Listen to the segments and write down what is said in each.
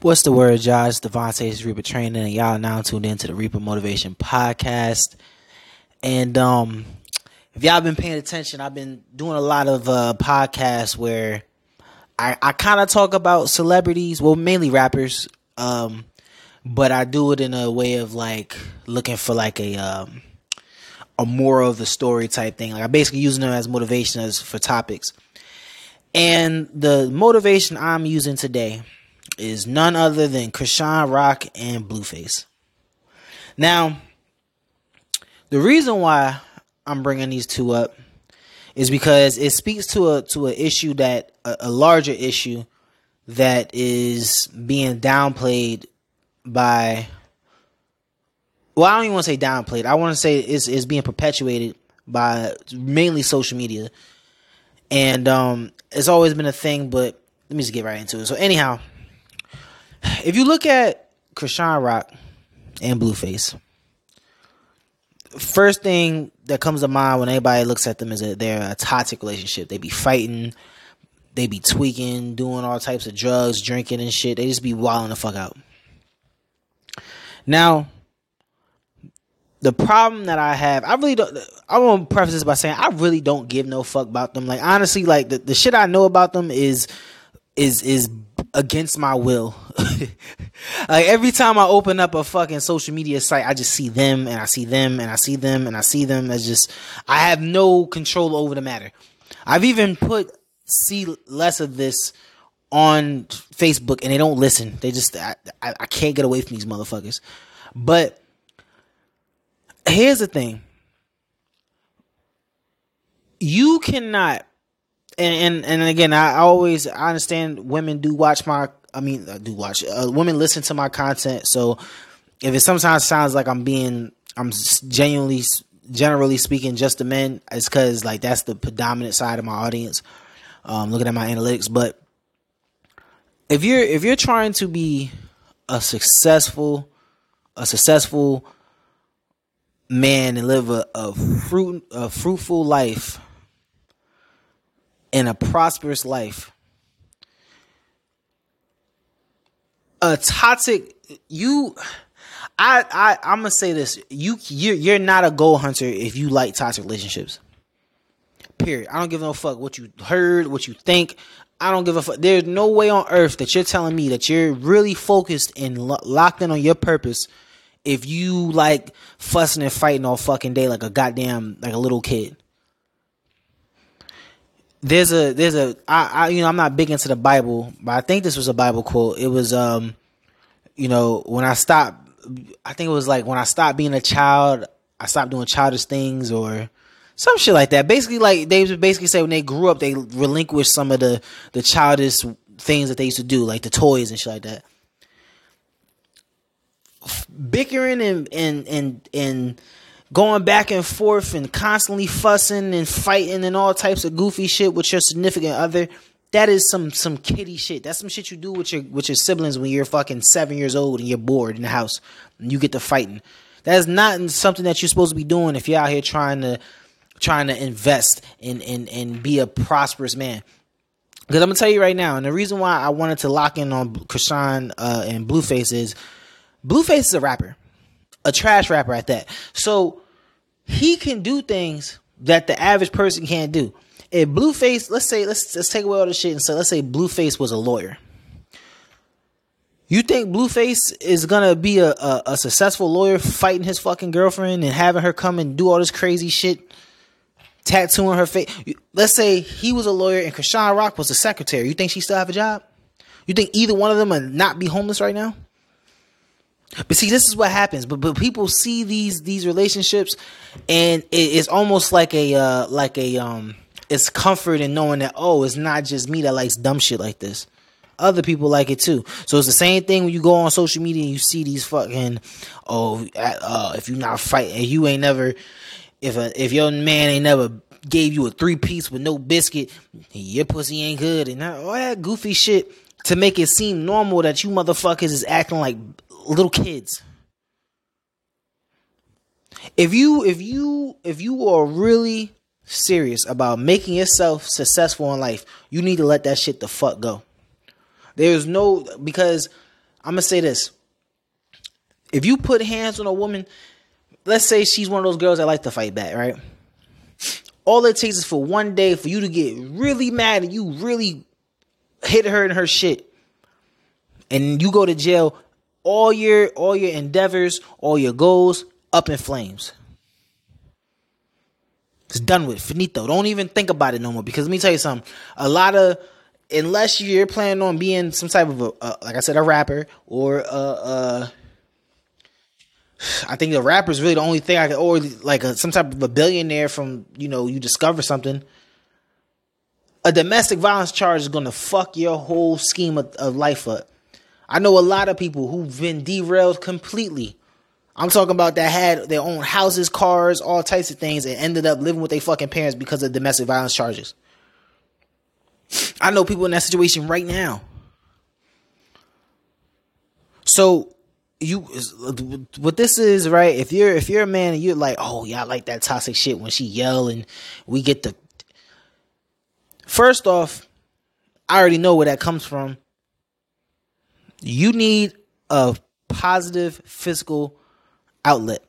What's the word? It's Devontae's Reaper Training, and y'all are now tuned in to the Reaper Motivation Podcast. And um, if y'all been paying attention, I've been doing a lot of uh, podcasts where I, I kind of talk about celebrities, well, mainly rappers, um, but I do it in a way of like looking for like a um, a moral of the story type thing. Like I'm basically using them as motivation as for topics. And the motivation I'm using today is none other than Chrisean Rock and Blueface. Now, the reason why I'm bringing these two up is because it speaks to a to an issue that a, a larger issue that is being downplayed by well, I don't even want to say downplayed. I want to say it's, it's being perpetuated by mainly social media. And um, it's always been a thing, but let me just get right into it. So, anyhow, if you look at Chrisean Rock and Blueface, first thing that comes to mind when anybody looks at them is that they're a toxic relationship. They be fighting, they be tweaking, doing all types of drugs, drinking and shit. They just be wilding the fuck out. Now, the problem that I have, I really don't. I want to preface this by saying I really don't give no fuck about them. Like honestly, like the, the shit I know about them is is is against my will. like every time I open up a fucking social media site, I just see them and I see them and I see them and I see them as just I have no control over the matter. I've even put see less of this on Facebook and they don't listen. They just I, I, I can't get away from these motherfuckers. But here's the thing. You cannot and and, and again, I always I understand women do watch my. I mean, I do watch. Uh, women listen to my content, so if it sometimes sounds like I'm being, I'm genuinely, generally speaking, just a men, it's because like that's the predominant side of my audience. Um, looking at my analytics, but if you're if you're trying to be a successful, a successful man and live a, a fruit a fruitful life in a prosperous life. A toxic you I I I'm gonna say this. You you're you're not a goal hunter if you like toxic relationships. Period. I don't give no fuck what you heard, what you think. I don't give a fuck. There's no way on earth that you're telling me that you're really focused and lo- locked in on your purpose if you like fussing and fighting all fucking day like a goddamn like a little kid there's a there's a I, I you know I'm not big into the Bible, but I think this was a Bible quote. It was um you know when I stopped I think it was like when I stopped being a child, I stopped doing childish things or some shit like that. Basically like they basically say when they grew up they relinquished some of the the childish things that they used to do like the toys and shit like that. Bickering and and and and going back and forth and constantly fussing and fighting and all types of goofy shit with your significant other. That is some some kitty shit. That's some shit you do with your with your siblings when you're fucking seven years old and you're bored in the house and you get to fighting. That is not something that you're supposed to be doing if you're out here trying to trying to invest and and and be a prosperous man. Because I'm gonna tell you right now, and the reason why I wanted to lock in on Chrisean uh, and Blueface is Blueface is a rapper a trash rapper at that. So he can do things that the average person can't do. If Blueface, let's say, let's let's take away all the shit and say, let's say Blueface was a lawyer. You think Blueface is gonna be a, a, a successful lawyer fighting his fucking girlfriend and having her come and do all this crazy shit, tattooing her face? Let's say he was a lawyer and Chrisean Rock was a secretary. You think she still have a job? You think either one of them would not be homeless right now? But see, this is what happens. But but people see these these relationships, and it, it's almost like a uh, like a um, it's comfort in knowing that oh, it's not just me that likes dumb shit like this. Other people like it too. So it's the same thing when you go on social media and you see these fucking oh, uh, if you not fighting, and you ain't never if a if your man ain't never gave you a three piece with no biscuit, your pussy ain't good, and all that goofy shit to make it seem normal that you motherfuckers is acting like little kids. If you if you if you are really serious about making yourself successful in life, you need to let that shit the fuck go. There's no because I'm gonna say this: if you put hands on a woman, let's say she's one of those girls that like to fight back, right? All it takes is for one day for you to get really mad and you really hit her in her shit, and you go to jail. All your all your endeavors, all your goals up in flames. It's done with. Finito. Don't even think about it no more. Because let me tell you something. A lot of unless you're planning on being some type of a, like I said, a rapper or a, uh, think the rapper is really the only thing I could, or like a, some type of a billionaire from you know you discover something. A domestic violence charge is gonna fuck your whole scheme of, of life up. I know a lot of people who've been derailed completely I'm talking about that had their own houses, cars, all types of things, and ended up living with their fucking parents because of domestic violence charges. I know people in that situation right now. So you what this is right if you're if you're a man and you're like oh yeah i like that toxic shit when she yell and we get the first off i already know where that comes from you need a positive physical outlet.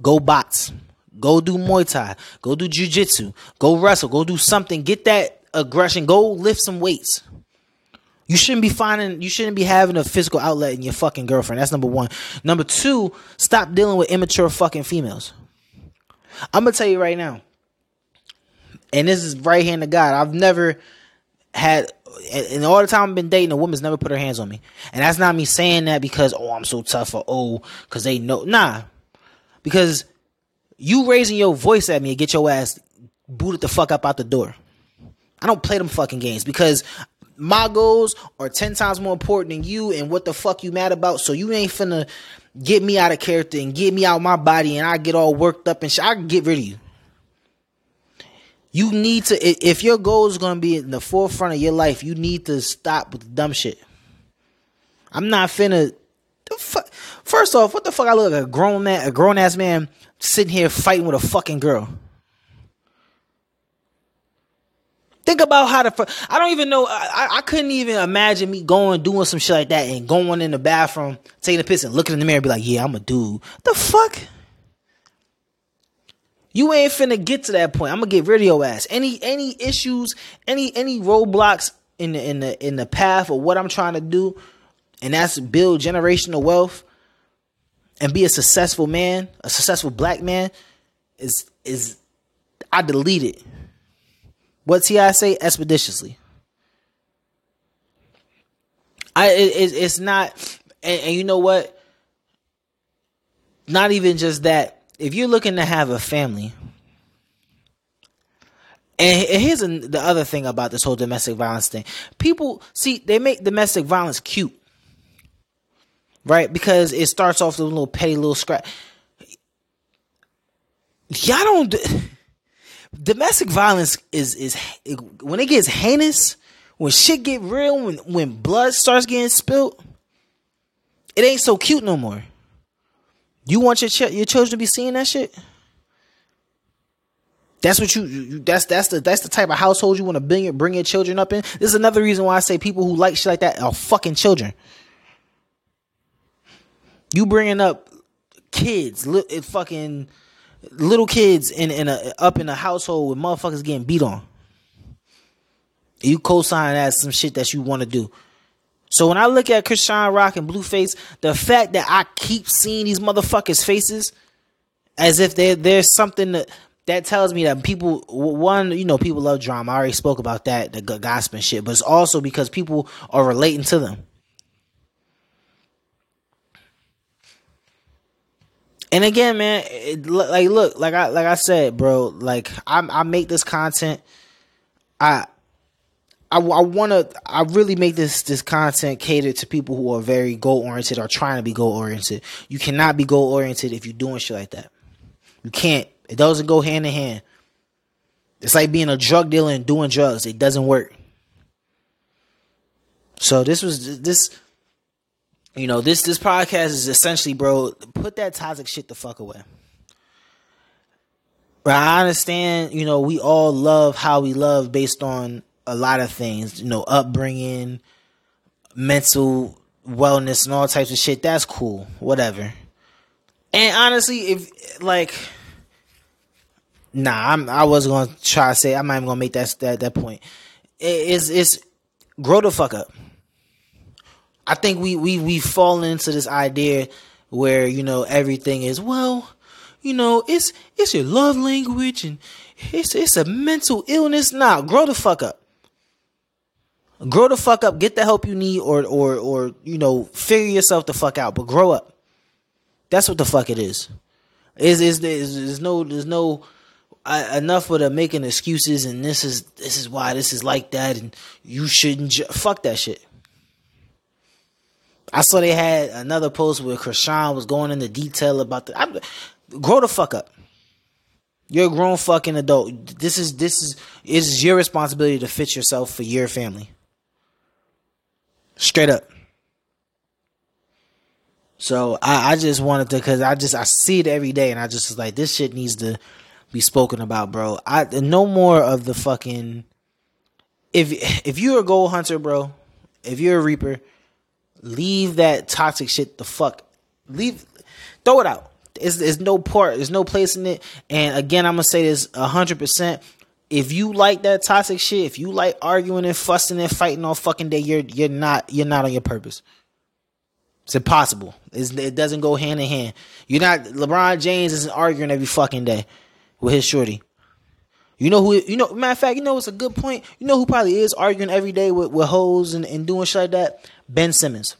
Go box. Go do Muay Thai. Go do Jiu Jitsu. Go wrestle. Go do something. Get that aggression. Go lift some weights. You shouldn't be finding, you shouldn't be having a physical outlet in your fucking girlfriend. That's number one. Number two, stop dealing with immature fucking females. I'm gonna tell you right now, and this is right hand to God. I've never had in all the time I've been dating, a woman's never put her hands on me. And that's not me saying that because, oh, I'm so tough or oh, because they know. Nah. Because you raising your voice at me and get your ass booted the fuck up out the door. I don't play them fucking games because my goals are 10 times more important than you and what the fuck you mad about. So you ain't finna get me out of character and get me out my body and I get all worked up and shit. I can get rid of you. You need to if your goal is going to be in the forefront of your life, you need to stop with the dumb shit. I'm not finna. First off, what the fuck? I look like a grown man, a grown ass man sitting here fighting with a fucking girl. Think about how the I don't even know. I, I couldn't even imagine me going doing some shit like that and going in the bathroom, taking a piss and looking in the mirror and be like, "Yeah, I'm a dude." The fuck? You ain't finna get to that point. I'm gonna get rid of your ass. Any any issues, any any roadblocks in the in the in the path of what I'm trying to do, and that's build generational wealth and be a successful man, a successful black man, is is I delete it. What's he I say expeditiously? I it, it's not, and, and you know what? Not even just that if you're looking to have a family, and here's the other thing about this whole domestic violence thing. People see they make domestic violence cute. Right? Because it starts off with a little petty little scrap. Y'all don't domestic violence is is when it gets heinous, when shit get real, when when blood starts getting spilled, it ain't so cute no more. You want your ch- your children to be seeing that shit? That's what you, you, that's that's the that's the type of household you want to bring bring your children up in. This is another reason why I say people who like shit like that are fucking children. You bringing up kids, li- eh, fucking little kids in in a up in a household with motherfuckers getting beat on. You co-sign as some shit that you want to do. So when I look at Chrisean Rock and Blueface, the fact that I keep seeing these motherfuckers' faces as if there's something that that tells me that people one you know people love drama. I already spoke about that the gossip and shit, but it's also because people are relating to them. And again, man, it, like look, like I like I said, bro, like I I make this content. I I, I want to. I really make this this content catered to people who are very goal oriented or trying to be goal oriented. You cannot be goal oriented if you're doing shit like that. You can't. It doesn't go hand in hand. It's like being a drug dealer and doing drugs. It doesn't work. So this was this. You know this this podcast is essentially, bro. Put that toxic shit the fuck away. But I understand, you know, we all love how we love based on a lot of things, you know, upbringing, mental wellness and all types of shit. That's cool. Whatever. And honestly, if like, nah, I'm I was gonna try to say I'm not even gonna make that that that point. It's it's grow the fuck up. I think we we we fall into this idea where you know everything is well, you know it's it's your love language and it's it's a mental illness. Nah, grow the fuck up. Grow the fuck up. Get the help you need, or or or you know figure yourself the fuck out. But grow up. That's what the fuck it is. Is is there's no there's no uh, enough with the making excuses and this is this is why this is like that and you shouldn't ju- fuck that shit. I saw they had another post where Chrisean was going into detail about the I, grow the fuck up. You're a grown fucking adult. This is this is it is your responsibility to fit yourself for your family. Straight up. So I, I just wanted to, because I just I see it every day, and I just was like, this shit needs to be spoken about, bro. I no more of the fucking. If if you're a gold hunter, bro, if you're a reaper, leave that toxic shit the fuck. Leave, throw it out. There's, there's no part. There's no place in it. And again, I'm gonna say this hundred percent. If you like that toxic shit, if you like arguing and fussing and fighting all fucking day, you're you're not you're not on your purpose. It's impossible. It's, it doesn't go hand in hand. You're not LeBron James isn't arguing every fucking day with his shorty. You know who? You know, matter of fact, you know it's a good point. You know who probably is arguing every day with with hoes and, and doing shit like that? Ben Simmons.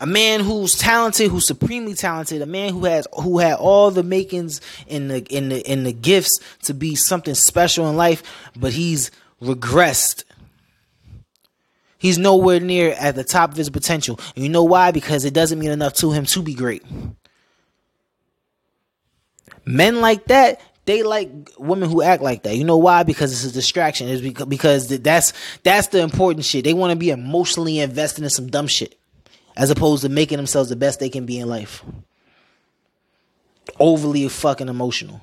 A man who's talented, who's supremely talented, a man who has who had all the makings in the in the in the gifts to be something special in life, but he's regressed He's nowhere near at the top of his potential. And you know why? Because it doesn't mean enough to him to be great. Men like that, they like women who act like that. You know why? Because it's a distraction. It's because that's that's the important shit. They want to be emotionally invested in some dumb shit, as opposed to making themselves the best they can be in life. Overly fucking emotional.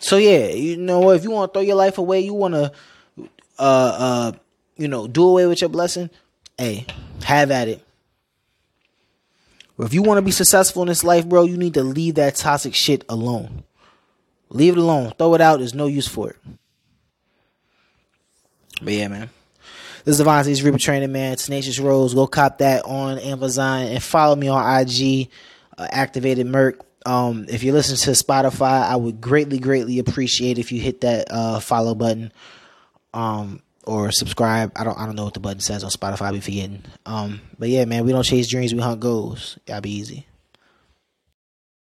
So yeah, you know if you want to throw your life away, you want to uh, uh, you know, do away with your blessing, hey, have at it. if you want to be successful in this life, bro, you need to leave that toxic shit alone. Leave it alone. Throw it out. There's no use for it. But yeah, man. This is Devontae's Reaper Training, man. Tenacious Rose. Go cop that on Amazon and follow me on IG, uh, Activated Murk. Um, if you listen to Spotify, I would greatly, greatly appreciate if you hit that uh, follow button um, or subscribe. I don't I don't know what the button says on Spotify. I'll be forgetting. Um, but yeah, man, we don't chase dreams, we hunt goals. Y'all be easy.